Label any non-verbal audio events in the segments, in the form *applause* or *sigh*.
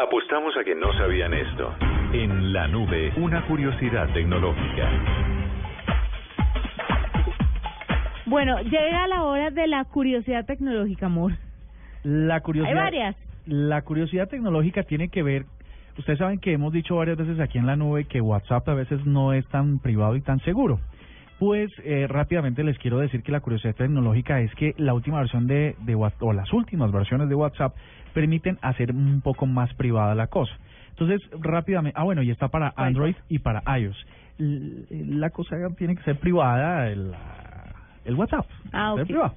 Apostamos a que no sabían esto. En la nube, una curiosidad tecnológica. Bueno, llega la hora de la curiosidad tecnológica, amor. La curiosidad, Hay varias. La curiosidad tecnológica tiene que ver, ustedes saben que hemos dicho varias veces aquí en la nube que WhatsApp a veces no es tan privado y tan seguro. Pues eh, rápidamente les quiero decir que la curiosidad tecnológica es que la última versión de, de WhatsApp, o las últimas versiones de WhatsApp permiten hacer un poco más privada la cosa. Entonces, rápidamente, ah bueno, y está para Android y para iOS. La cosa tiene que ser privada, el, el WhatsApp. Ah, ser ok. privado.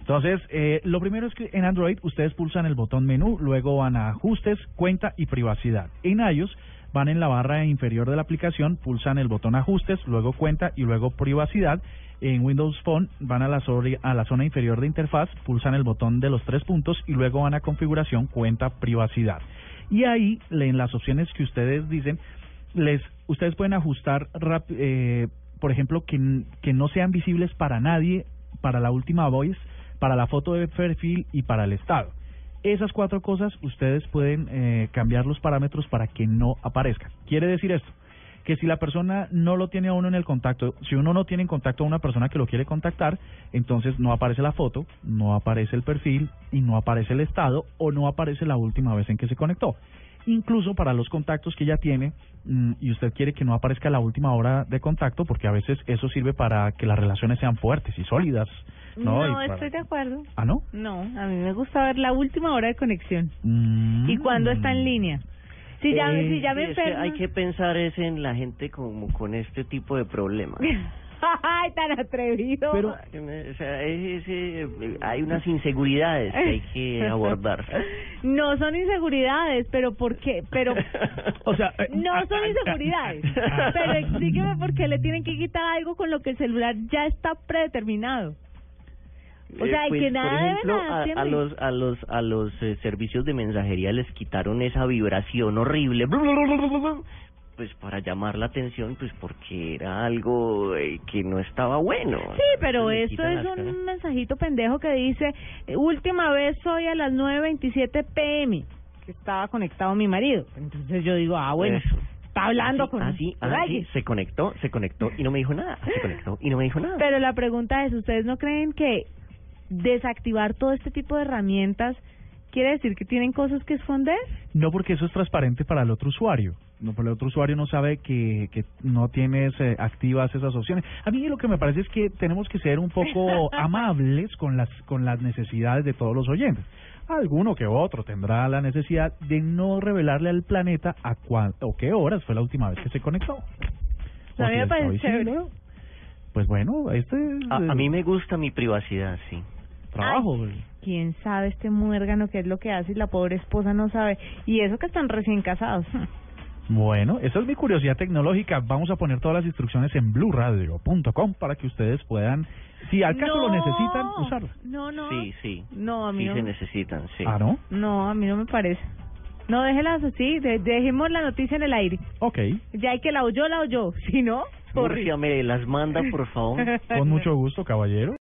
Entonces, eh, lo primero es que en Android ustedes pulsan el botón menú, luego van a ajustes, cuenta y privacidad. En iOS van en la barra inferior de la aplicación, pulsan el botón ajustes, luego cuenta y luego privacidad. En Windows Phone van a la, zona- inferior de interfaz, pulsan el botón de los tres puntos y luego van a configuración, cuenta, privacidad. Y ahí, en las opciones que ustedes dicen, les ustedes pueden ajustar, eh, por ejemplo, que, que no sean visibles para nadie, para la última voice, para la foto de perfil y para el estado. Esas cuatro cosas ustedes pueden eh, cambiar los parámetros para que no aparezcan. Quiere decir esto, que si la persona no lo tiene a uno en el contacto, si uno no tiene en contacto a una persona que lo quiere contactar, entonces no aparece la foto, no aparece el perfil y no aparece el estado o no aparece la última vez en que se conectó. Incluso para los contactos que ya tiene mm, y usted quiere que no aparezca la última hora de contacto, porque a veces eso sirve para que las relaciones sean fuertes y sólidas. No, No, Y para- estoy de acuerdo. ¿Ah, no? No, a mí me gusta ver la última hora de conexión. Mm. ¿Y cuándo está en línea? Si ya, Eh, si ya me es que hay que pensar es en la gente como con este tipo de problemas. *laughs* ¡Ay, tan atrevido! Pero- O sea, es- es, eh, hay unas inseguridades que hay que *laughs* abordar. No son inseguridades, pero ¿por qué? Pero *laughs* O sea, eh, no son inseguridades. Pero explíqueme por qué le tienen que quitar algo con lo que el celular ya está predeterminado. O Eh, sea, y pues, que nada por ejemplo, nada a, a los a los a los eh, servicios de mensajería les quitaron esa vibración horrible. Pues para llamar la atención, pues porque era algo eh, que no estaba bueno. Sí, pero esto es un mensajito pendejo que dice, eh, última vez hoy a las 9.27 pm, que estaba conectado mi marido. Entonces yo digo, ah, bueno, Eso. está hablando Así- con, así, con así, alguien. se conectó, se conectó y no me dijo nada. Se conectó y no me dijo nada. Pero la pregunta es, ¿ustedes no creen que desactivar todo este tipo de herramientas quiere decir que tienen cosas que esconder? No, porque eso es transparente para el otro usuario. No, porque el otro usuario no sabe que, que no tienes eh, activas esas opciones. A mí lo que me parece es que tenemos que ser un poco *laughs* amables con las con las necesidades de todos los oyentes. Alguno que otro tendrá la necesidad de no revelarle al planeta a cuán, o qué horas fue la última vez que se conectó. A mí me parece. Pues bueno, este es A, a eh, mí me gusta mi privacidad, sí. Trabajo. ¿Quién sabe este muérgano qué es lo que hace y la pobre esposa no sabe? Y eso que están recién casados. *laughs* Bueno, esa es mi curiosidad tecnológica. Vamos a poner todas las instrucciones en blueradio.com para que ustedes puedan, si al caso lo necesitan, usarla. No, no. Sí, sí. No, a mí Sí no. se necesitan, sí. Ah, ¿no? No, a mí no me parece. No, déjelas así, de- dejemos la noticia en el aire. Ok, Ya hay que la oyó, la oyó. *laughs* Si no, Murcia, me las manda, por favor. *laughs* con mucho gusto, caballero.